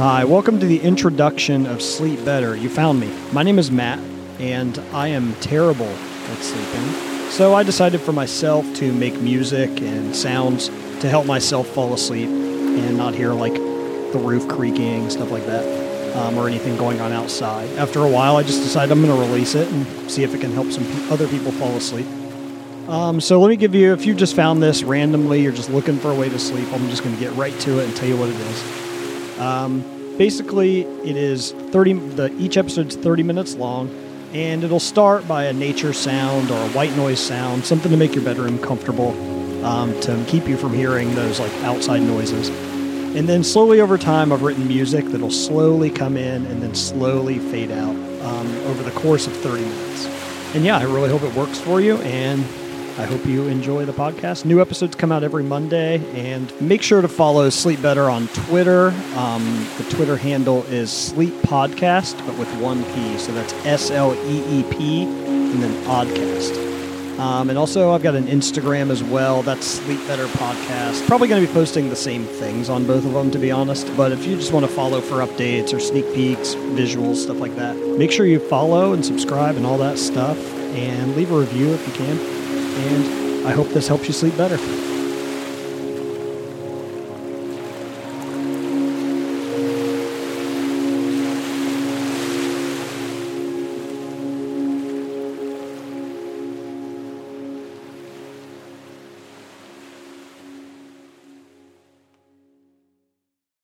Hi, welcome to the introduction of Sleep Better. You found me. My name is Matt, and I am terrible at sleeping. So I decided for myself to make music and sounds to help myself fall asleep and not hear like the roof creaking, stuff like that, um, or anything going on outside. After a while, I just decided I'm going to release it and see if it can help some other people fall asleep. Um, so let me give you, if you just found this randomly, you're just looking for a way to sleep, I'm just going to get right to it and tell you what it is. Um, basically, it is 30. The each episode's 30 minutes long, and it'll start by a nature sound or a white noise sound, something to make your bedroom comfortable, um, to keep you from hearing those like outside noises. And then slowly over time, I've written music that'll slowly come in and then slowly fade out um, over the course of 30 minutes. And yeah, I really hope it works for you, and I hope you enjoy the podcast. New episodes come out every Monday, and make sure to follow Sleep Better on Twitter. Um, the Twitter handle is Sleep Podcast, but with one P. So that's S L E E P and then Oddcast. Um, and also, I've got an Instagram as well. That's Sleep Better Podcast. Probably going to be posting the same things on both of them, to be honest. But if you just want to follow for updates or sneak peeks, visuals, stuff like that, make sure you follow and subscribe and all that stuff. And leave a review if you can. And I hope this helps you sleep better.